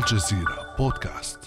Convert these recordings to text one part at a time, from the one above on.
الجزيرة بودكاست.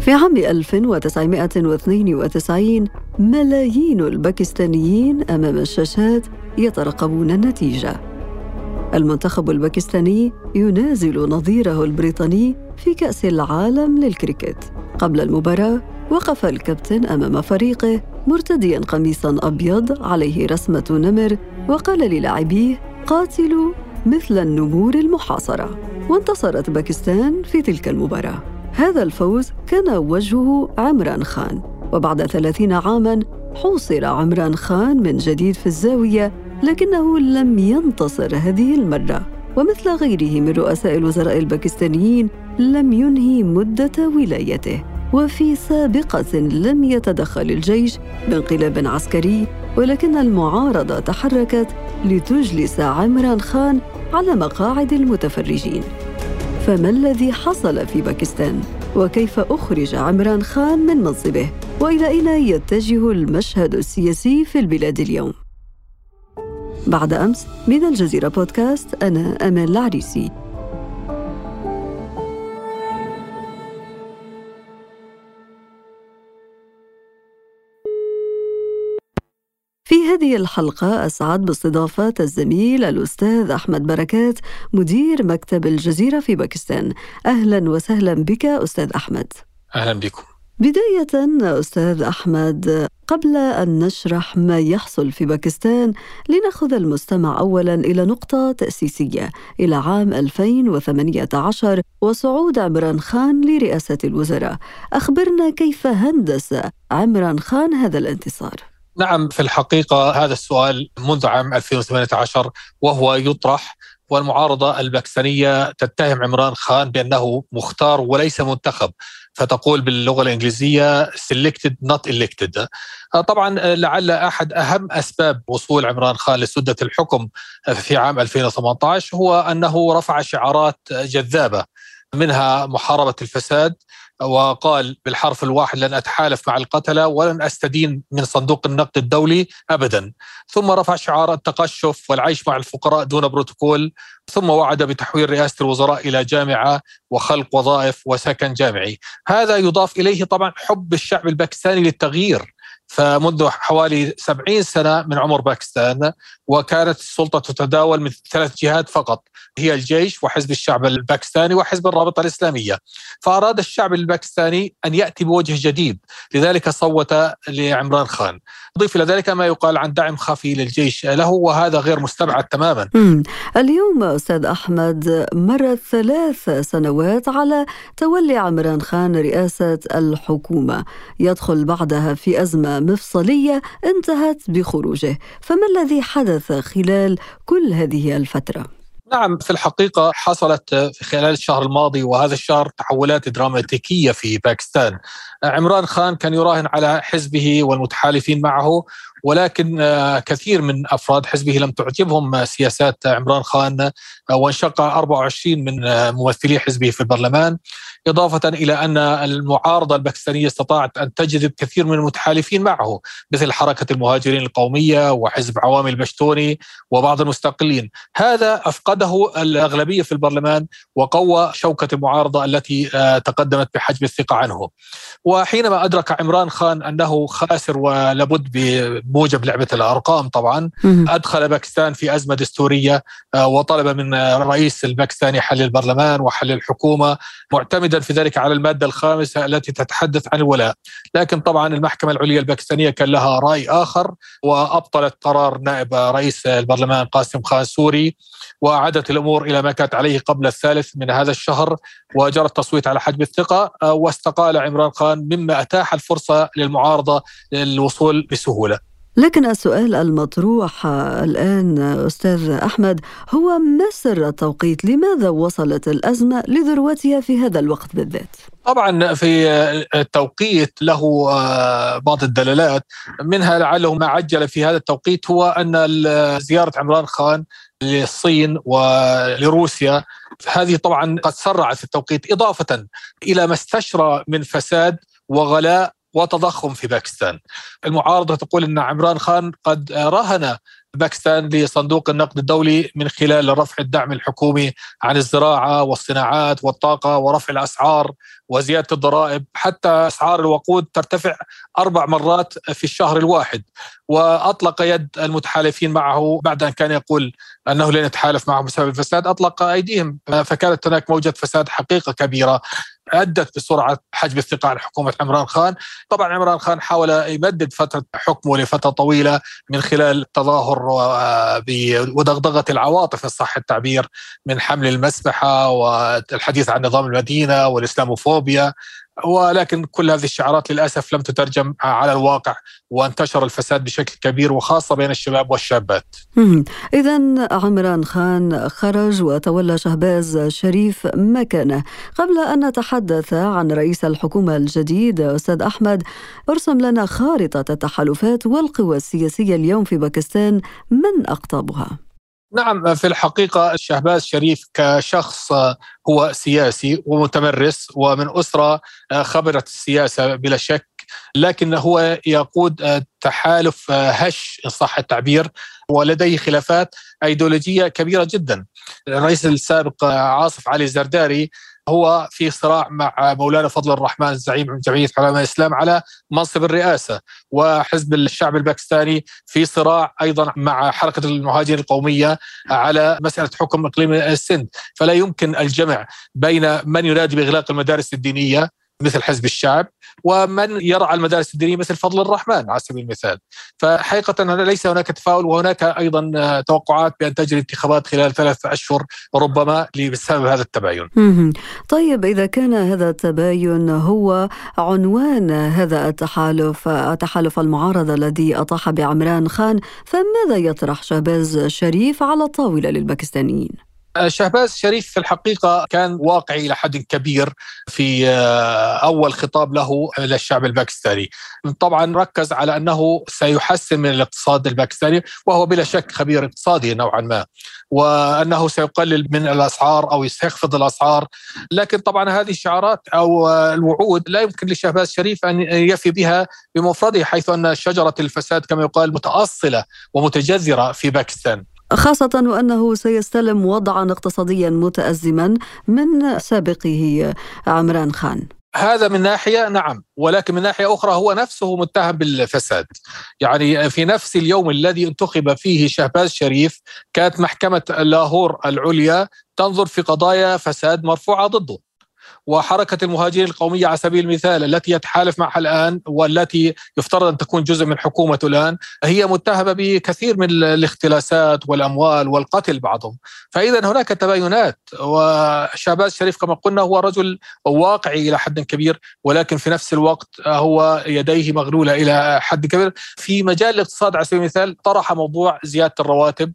في عام 1992 ملايين الباكستانيين أمام الشاشات يترقبون النتيجة. المنتخب الباكستاني ينازل نظيره البريطاني في كأس العالم للكريكت. قبل المباراة وقف الكابتن أمام فريقه مرتديا قميصا أبيض عليه رسمة نمر وقال للاعبيه قاتلوا مثل النمور المحاصرة. وانتصرت باكستان في تلك المباراة. هذا الفوز كان وجهه عمران خان. وبعد ثلاثين عاماً حوصر عمران خان من جديد في الزاوية لكنه لم ينتصر هذه المرة. ومثل غيره من رؤساء الوزراء الباكستانيين لم ينهي مدة ولايته. وفي سابقة لم يتدخل الجيش بانقلاب عسكري ولكن المعارضة تحركت لتجلس عمران خان على مقاعد المتفرجين. فما الذي حصل في باكستان؟ وكيف أخرج عمران خان من منصبه؟ وإلى أين يتجه المشهد السياسي في البلاد اليوم؟ بعد أمس من الجزيرة بودكاست أنا امال العريسي. هذه الحلقة أسعد باستضافة الزميل الأستاذ أحمد بركات مدير مكتب الجزيرة في باكستان. أهلا وسهلا بك أستاذ أحمد. أهلا بكم. بداية أستاذ أحمد قبل أن نشرح ما يحصل في باكستان لنأخذ المستمع أولا إلى نقطة تأسيسية. إلى عام 2018 وصعود عمران خان لرئاسة الوزراء. أخبرنا كيف هندس عمران خان هذا الانتصار. نعم في الحقيقة هذا السؤال منذ عام 2018 وهو يطرح والمعارضة الباكستانية تتهم عمران خان بأنه مختار وليس منتخب فتقول باللغة الإنجليزية selected not elected. طبعا لعل أحد أهم أسباب وصول عمران خان لسدة الحكم في عام 2018 هو أنه رفع شعارات جذابة منها محاربة الفساد وقال بالحرف الواحد لن أتحالف مع القتلة ولن أستدين من صندوق النقد الدولي ابدا. ثم رفع شعار التقشف والعيش مع الفقراء دون بروتوكول. ثم وعد بتحويل رئاسة الوزراء إلى جامعة وخلق وظائف وسكن جامعي. هذا يضاف إليه طبعا حب الشعب الباكستاني للتغيير. فمنذ حوالي 70 سنة من عمر باكستان وكانت السلطة تتداول من ثلاث جهات فقط هي الجيش وحزب الشعب الباكستاني وحزب الرابطة الإسلامية. فأراد الشعب الباكستاني أن يأتي بوجه جديد لذلك صوت لعمران خان. ضيف إلى ذلك ما يقال عن دعم خفي للجيش له وهذا غير مستبعد تماما. اليوم أستاذ أحمد مرت ثلاث سنوات على تولي عمران خان رئاسة الحكومة. يدخل بعدها في أزمة مفصلية انتهت بخروجه فما الذي حدث خلال كل هذه الفترة؟ نعم في الحقيقة حصلت في خلال الشهر الماضي وهذا الشهر تحولات دراماتيكية في باكستان عمران خان كان يراهن على حزبه والمتحالفين معه ولكن كثير من أفراد حزبه لم تعجبهم سياسات عمران خان وانشق 24 من ممثلي حزبه في البرلمان إضافة إلى أن المعارضة الباكستانية استطاعت أن تجذب كثير من المتحالفين معه مثل حركة المهاجرين القومية وحزب عوامل البشتوني وبعض المستقلين. هذا أفقده الأغلبية في البرلمان وقوى شوكة المعارضة التي تقدمت بحجب الثقة عنه. وحينما أدرك عمران خان أنه خاسر ولابد بموجب لعبة الأرقام طبعا. أدخل باكستان في أزمة دستورية وطلب من الرئيس الباكستاني حل البرلمان وحل الحكومة معتمد معتمدا في ذلك على المادة الخامسة التي تتحدث عن الولاء، لكن طبعا المحكمة العليا الباكستانية كان لها رأي آخر وأبطلت قرار نائب رئيس البرلمان قاسم خان سوري وأعادت الأمور إلى ما كانت عليه قبل الثالث من هذا الشهر وجرى التصويت على حجب الثقة واستقال عمران خان مما أتاح الفرصة للمعارضة للوصول بسهولة. لكن السؤال المطروح الآن أستاذ أحمد هو ما سر التوقيت؟ لماذا وصلت الأزمة لذروتها في هذا الوقت بالذات؟ طبعا في التوقيت له بعض الدلالات منها لعله ما عجل في هذا التوقيت هو أن زيارة عمران خان للصين ولروسيا هذه طبعا قد سرعت التوقيت إضافة إلى ما استشرى من فساد وغلاء وتضخم في باكستان. المعارضة تقول أن عمران خان قد راهن باكستان لصندوق النقد الدولي من خلال رفع الدعم الحكومي عن الزراعة والصناعات والطاقة ورفع الأسعار وزيادة الضرائب. حتى أسعار الوقود ترتفع أربع مرات في الشهر الواحد. وأطلق يد المتحالفين معه بعد أن كان يقول أنه لن يتحالف معه بسبب الفساد. أطلق أيديهم. فكانت هناك موجة فساد حقيقة كبيرة. ادت بسرعة حجب الثقه عن حكومة عمران خان، طبعا عمران خان حاول يمدد فترة حكمه لفترة طويلة من خلال التظاهر ودغدغة العواطف ان صح التعبير من حمل المسبحه والحديث عن نظام المدينة والإسلاموفوبيا. ولكن كل هذه الشعارات للأسف لم تترجم على الواقع وانتشر الفساد بشكل كبير وخاصة بين الشباب والشابات. اذا عمران خان خرج وتولى شهباز شريف مكانه، قبل أن نتحدث عن رئيس الحكومة الجديد أستاذ أحمد أرسم لنا خارطة التحالفات والقوى السياسية اليوم في باكستان من أقطابها؟ نعم في الحقيقة شهباز شريف كشخص هو سياسي ومتمرس ومن أسرة خبرة السياسة بلا شك لكن هو يقود تحالف هش إن صح التعبير ولديه خلافات أيديولوجية كبيرة جدا. الرئيس السابق عاصف علي الزرداري هو في صراع مع مولانا فضل الرحمن الزعيم جمعية علماء الإسلام على منصب الرئاسة وحزب الشعب الباكستاني في صراع أيضا مع حركة المهاجرين القومية على مسألة حكم إقليم السند. فلا يمكن الجمع بين من ينادي بإغلاق المدارس الدينية مثل حزب الشعب ومن يرعى المدارس الدينية مثل فضل الرحمن على سبيل المثال فحقيقة ليس هناك تفاؤل وهناك أيضا توقعات بأن تجري انتخابات خلال ثلاثة أشهر ربما بسبب هذا التباين. طيب إذا كان هذا التباين هو عنوان هذا التحالف تحالف المعارضه الذي أطاح بعمران خان فماذا يطرح شهباز شريف على الطاولة للباكستانيين؟ شهباز شريف في الحقيقة كان واقعي إلى حد كبير في آه، أول خطاب له للشعب الباكستاني. طبعا ركز على أنه سيحسن من الاقتصاد الباكستاني وهو بلا شك خبير اقتصادي نوعا ما وأنه سيقلل من الأسعار أو سيخفض الأسعار. لكن طبعا هذه الشعارات أو الوعود لا يمكن لشهباز شريف أن يفي بها بمفرده حيث أن شجرة الفساد كما يقال متأصلة ومتجذرة في باكستان. خاصة وأنه سيستلم وضعا اقتصاديا متأزما من سابقه عمران خان. هذا من ناحية نعم. ولكن من ناحية أخرى هو نفسه متهم بالفساد. يعني في نفس اليوم الذي انتخب فيه شهباز شريف كانت محكمة لاهور العليا تنظر في قضايا فساد مرفوعة ضده. وحركة المهاجرين القومية على سبيل المثال التي يتحالف معها الآن والتي يفترض أن تكون جزء من حكومته الآن هي متهمة بكثير من الاختلاسات والأموال والقتل بعضهم. فإذا هناك تباينات وشاباز شريف كما قلنا هو رجل واقعي إلى حد كبير ولكن في نفس الوقت هو يديه مغلولة إلى حد كبير. في مجال الاقتصاد على سبيل المثال طرح موضوع زيادة الرواتب.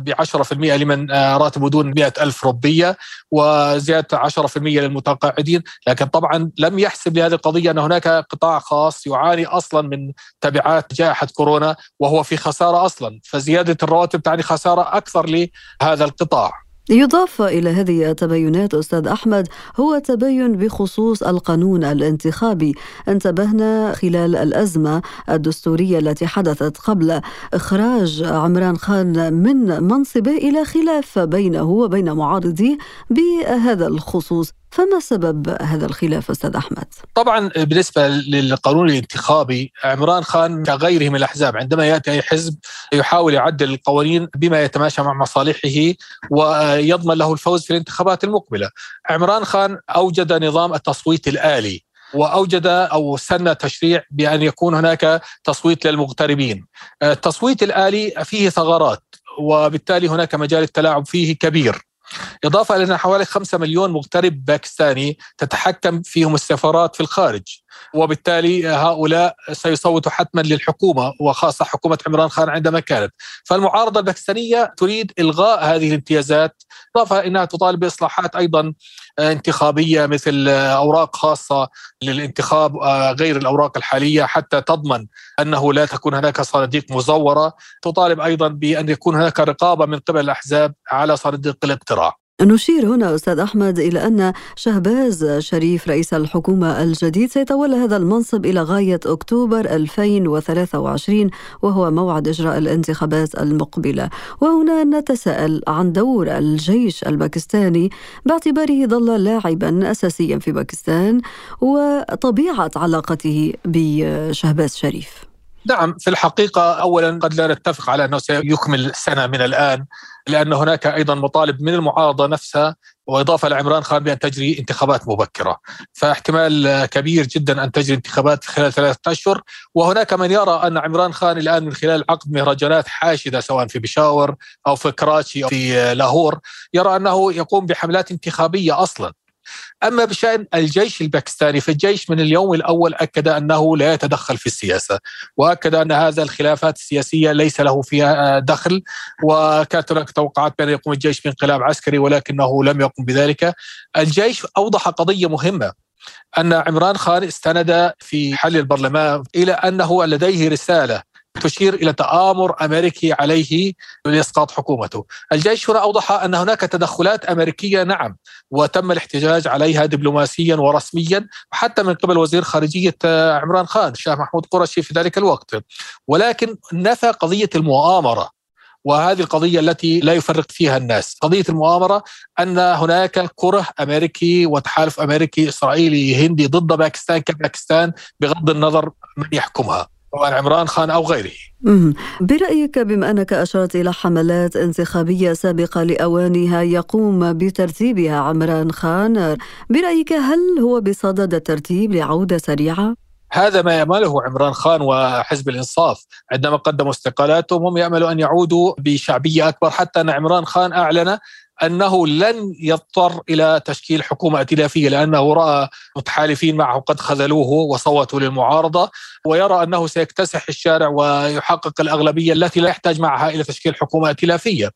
ب 10% لمن آه، راتبه دون 100 ألف ربية وزيادة 10% للمتقاعدين. لكن طبعا لم يحسب لهذه القضية أن هناك قطاع خاص يعاني أصلا من تبعات جائحة كورونا وهو في خسارة أصلا. فزيادة الرواتب تعني خسارة أكثر لهذا القطاع. يضاف إلى هذه التباينات أستاذ أحمد هو تباين بخصوص القانون الانتخابي. انتبهنا خلال الأزمة الدستورية التي حدثت قبل إخراج عمران خان من منصبه إلى خلاف بينه وبين معارضيه بهذا الخصوص. فما سبب هذا الخلاف أستاذ أحمد؟ طبعا بالنسبة للقانون الانتخابي عمران خان كغيره من الأحزاب عندما يأتي أي حزب يحاول يعدل القوانين بما يتماشى مع مصالحه ويضمن له الفوز في الانتخابات المقبلة. عمران خان أوجد نظام التصويت الآلي وأوجد أو سن تشريع بأن يكون هناك تصويت للمغتربين. التصويت الآلي فيه ثغرات وبالتالي هناك مجال التلاعب فيه كبير. إضافة إلى أن حوالي 5 مليون مغترب باكستاني تتحكم فيهم السفارات في الخارج. وبالتالي هؤلاء سيصوتوا حتما للحكومة وخاصة حكومة عمران خان عندما كانت. فالمعارضة الباكستانية تريد إلغاء هذه الامتيازات إضافة أنها تطالب بإصلاحات أيضا انتخابية مثل أوراق خاصة للانتخاب غير الأوراق الحالية حتى تضمن أنه لا تكون هناك صناديق مزورة. تطالب أيضا بأن يكون هناك رقابة من قبل الأحزاب على صناديق الاقتراع. نشير هنا أستاذ أحمد إلى أن شهباز شريف رئيس الحكومة الجديد سيتولى هذا المنصب إلى غاية أكتوبر 2023 وهو موعد إجراء الانتخابات المقبلة. وهنا نتساءل عن دور الجيش الباكستاني باعتباره ظل لاعبا أساسيا في باكستان وطبيعة علاقته بشهباز شريف. نعم في الحقيقة أولا قد لا نتفق على أنه سيكمل سنة من الآن لأن هناك أيضا مطالب من المعارضة نفسها وإضافة لعمران خان بأن تجري انتخابات مبكرة. فاحتمال كبير جدا أن تجري انتخابات خلال ثلاثة أشهر. وهناك من يرى أن عمران خان الآن من خلال عقد مهرجانات حاشدة سواء في بشاور أو في كراتشي أو في لاهور يرى أنه يقوم بحملات انتخابية أصلا. أما بشأن الجيش الباكستاني فالجيش من اليوم الأول أكد أنه لا يتدخل في السياسة وأكد أن هذا الخلافات السياسية ليس له فيها دخل وكانت هناك توقعات بأن يقوم الجيش بانقلاب عسكري ولكنه لم يقم بذلك. الجيش أوضح قضية مهمة أن عمران خان استند في حل البرلمان إلى أنه لديه رسالة تشير إلى تآمر أمريكي عليه لاسقاط حكومته. الجيش هنا أوضح أن هناك تدخلات أمريكية نعم وتم الاحتجاج عليها دبلوماسيا ورسميا وحتى من قبل وزير خارجية عمران خان الشاه محمود قرشي في ذلك الوقت. ولكن نفى قضية المؤامرة وهذه القضية التي لا يفرق فيها الناس، قضية المؤامرة أن هناك كره أمريكي وتحالف أمريكي إسرائيلي هندي ضد باكستان كباكستان بغض النظر من يحكمها. سواء عمران خان أو غيره. برأيك بما أنك أشرت إلى حملات انتخابية سابقة لأوانها يقوم بترتيبها عمران خان برأيك هل هو بصدد الترتيب لعودة سريعة؟ هذا ما يأمله عمران خان وحزب الإنصاف عندما قدموا استقالاتهم هم يأملوا أن يعودوا بشعبية أكبر حتى أن عمران خان أعلن أنه لن يضطر إلى تشكيل حكومة ائتلافية لأنه رأى متحالفين معه قد خذلوه وصوتوا للمعارضة ويرى أنه سيكتسح الشارع ويحقق الأغلبية التي لا يحتاج معها إلى تشكيل حكومة ائتلافية.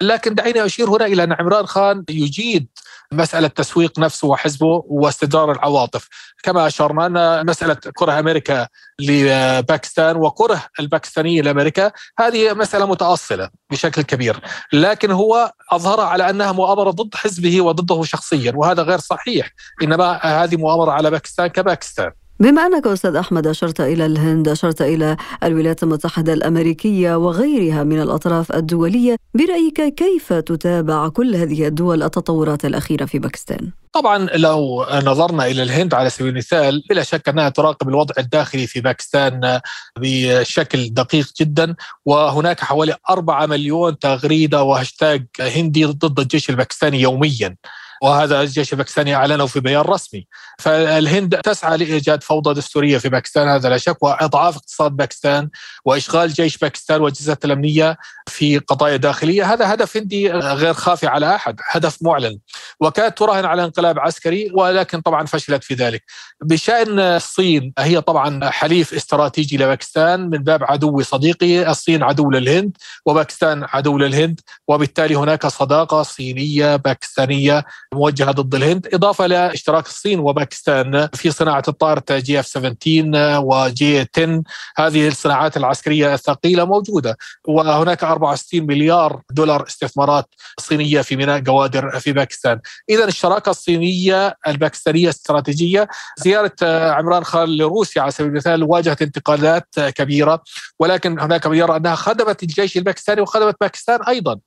لكن دعيني أشير هنا إلى أن عمران خان يجيد مسألة تسويق نفسه وحزبه واستدرار العواطف. كما أشرنا أن مسألة كره أمريكا لباكستان وكره الباكستانيين لأمريكا هذه مسألة متأصلة بشكل كبير. لكن هو أظهر على أنها مؤامرة ضد حزبه وضده شخصيا وهذا غير صحيح. إنما هذه مؤامرة على باكستان كباكستان. بما أنك أستاذ أحمد أشرت إلى الهند أشرت إلى الولايات المتحدة الأمريكية وغيرها من الأطراف الدولية برأيك كيف تتابع كل هذه الدول التطورات الأخيرة في باكستان؟ طبعا لو نظرنا إلى الهند على سبيل المثال بلا شك أنها تراقب الوضع الداخلي في باكستان بشكل دقيق جدا وهناك حوالي 4 مليون تغريدة وهاشتاج هندي ضد الجيش الباكستاني يوميا وهذا الجيش الباكستاني أعلنه في بيان رسمي. فالهند تسعى لإيجاد فوضى دستورية في باكستان هذا لا شك وإضعاف اقتصاد باكستان وإشغال جيش باكستان واجهزه الامنيه في قضايا داخلية. هذا هدف هندي غير خافي على أحد هدف معلن. وكانت تراهن على انقلاب عسكري ولكن طبعا فشلت في ذلك. بشأن الصين هي طبعا حليف استراتيجي لباكستان من باب عدوي صديقي. الصين عدو للهند وباكستان عدو للهند وبالتالي هناك صداقة صينية باكستانية موجهه ضد الهند إضافة لاشتراك الصين وباكستان في صناعة الطائره JF 17 و J 10 هذه الصناعات العسكرية الثقيلة موجودة وهناك 64 مليار دولار استثمارات صينية في ميناء جوادر في باكستان. اذا الشراكة الصينية الباكستانية استراتيجية. زيارة عمران خان لروسيا على سبيل المثال واجهت انتقادات كبيرة ولكن هناك من يرى أنها خدمت الجيش الباكستاني وخدمت باكستان أيضا.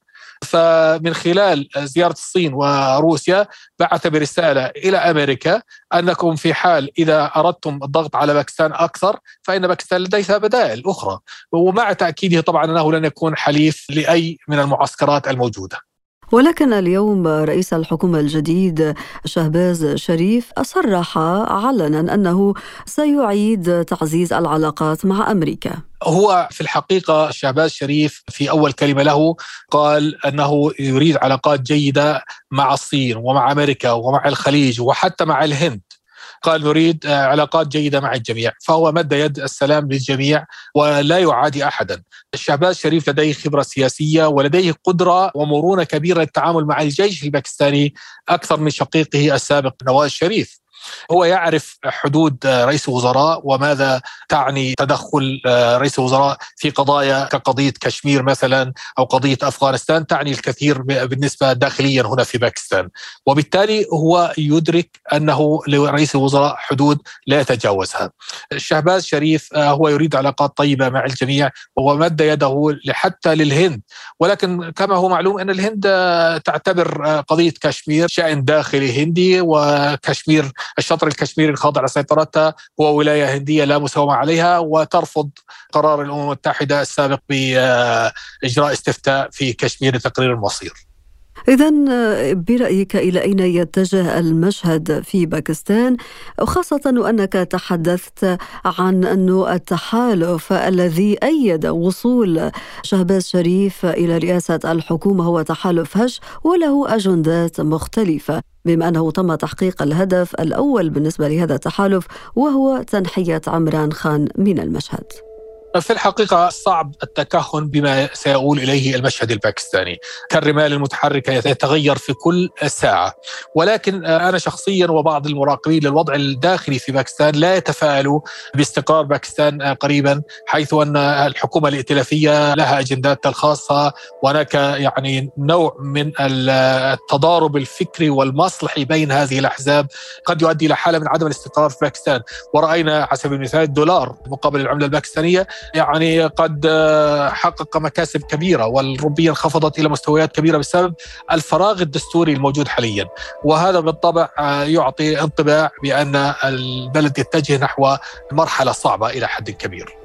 فمن خلال زيارة الصين وروسيا بعث برسالة إلى أمريكا أنكم في حال إذا أردتم الضغط على باكستان أكثر فإن باكستان لديها بدائل أخرى ومع تأكيده طبعا أنه لن يكون حليف لأي من المعسكرات الموجودة. ولكن اليوم رئيس الحكومة الجديد شهباز شريف صرح علنا أنه سيعيد تعزيز العلاقات مع أمريكا. هو في الحقيقة شهباز شريف في أول كلمة له قال أنه يريد علاقات جيدة مع الصين ومع أمريكا ومع الخليج وحتى مع الهند. قال نريد علاقات جيدة مع الجميع. فهو مد يد السلام للجميع ولا يعادي أحدا. الشهباز شريف لديه خبرة سياسية ولديه قدرة ومرونة كبيرة للتعامل مع الجيش الباكستاني أكثر من شقيقه السابق نواز شريف. هو يعرف حدود رئيس الوزراء وماذا تعني تدخل رئيس الوزراء في قضايا كقضية كشمير مثلا أو قضية أفغانستان تعني الكثير بالنسبة داخليا هنا في باكستان وبالتالي هو يدرك أنه لرئيس الوزراء حدود لا يتجاوزها. شهباز شريف هو يريد علاقات طيبة مع الجميع ومد يده حتى للهند ولكن كما هو معلوم أن الهند تعتبر قضية كشمير شأن داخلي هندي وكشمير الشطر الكشميري الخاضع لسيطرتها هو ولاية هندية لا مساومة عليها وترفض قرار الأمم المتحدة السابق بإجراء استفتاء في كشمير لتقرير المصير. إذا برأيك إلى أين يتجه المشهد في باكستان؟ خاصة وأنك تحدثت عن أن التحالف الذي أيد وصول شهباز شريف إلى رئاسة الحكومة هو تحالف هش وله أجندات مختلفة بما أنه تم تحقيق الهدف الأول بالنسبة لهذا التحالف وهو تنحية عمران خان من المشهد. في الحقيقة صعب التكهن بما سيؤول إليه المشهد الباكستاني. كالرمال المتحركة يتغير في كل ساعة. ولكن أنا شخصيا وبعض المراقبين للوضع الداخلي في باكستان لا يتفائلوا باستقرار باكستان قريبا حيث أن الحكومة الائتلافية لها أجنداتها الخاصة وهناك يعني نوع من التضارب الفكري والمصلحي بين هذه الأحزاب قد يؤدي إلى حالة من عدم الاستقرار في باكستان. ورأينا على سبيل المثال الدولار مقابل العملة الباكستانية يعني قد حقق مكاسب كبيرة والروبيه انخفضت إلى مستويات كبيرة بسبب الفراغ الدستوري الموجود حاليا. وهذا بالطبع يعطي انطباع بأن البلد يتجه نحو مرحلة صعبة إلى حد كبير.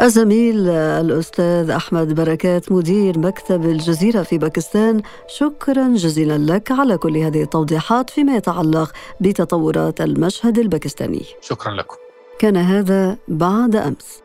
الزميل الأستاذ أحمد بركات مدير مكتب الجزيرة في باكستان شكرا جزيلا لك على كل هذه التوضيحات فيما يتعلق بتطورات المشهد الباكستاني. شكرا لكم. كان هذا بعد أمس.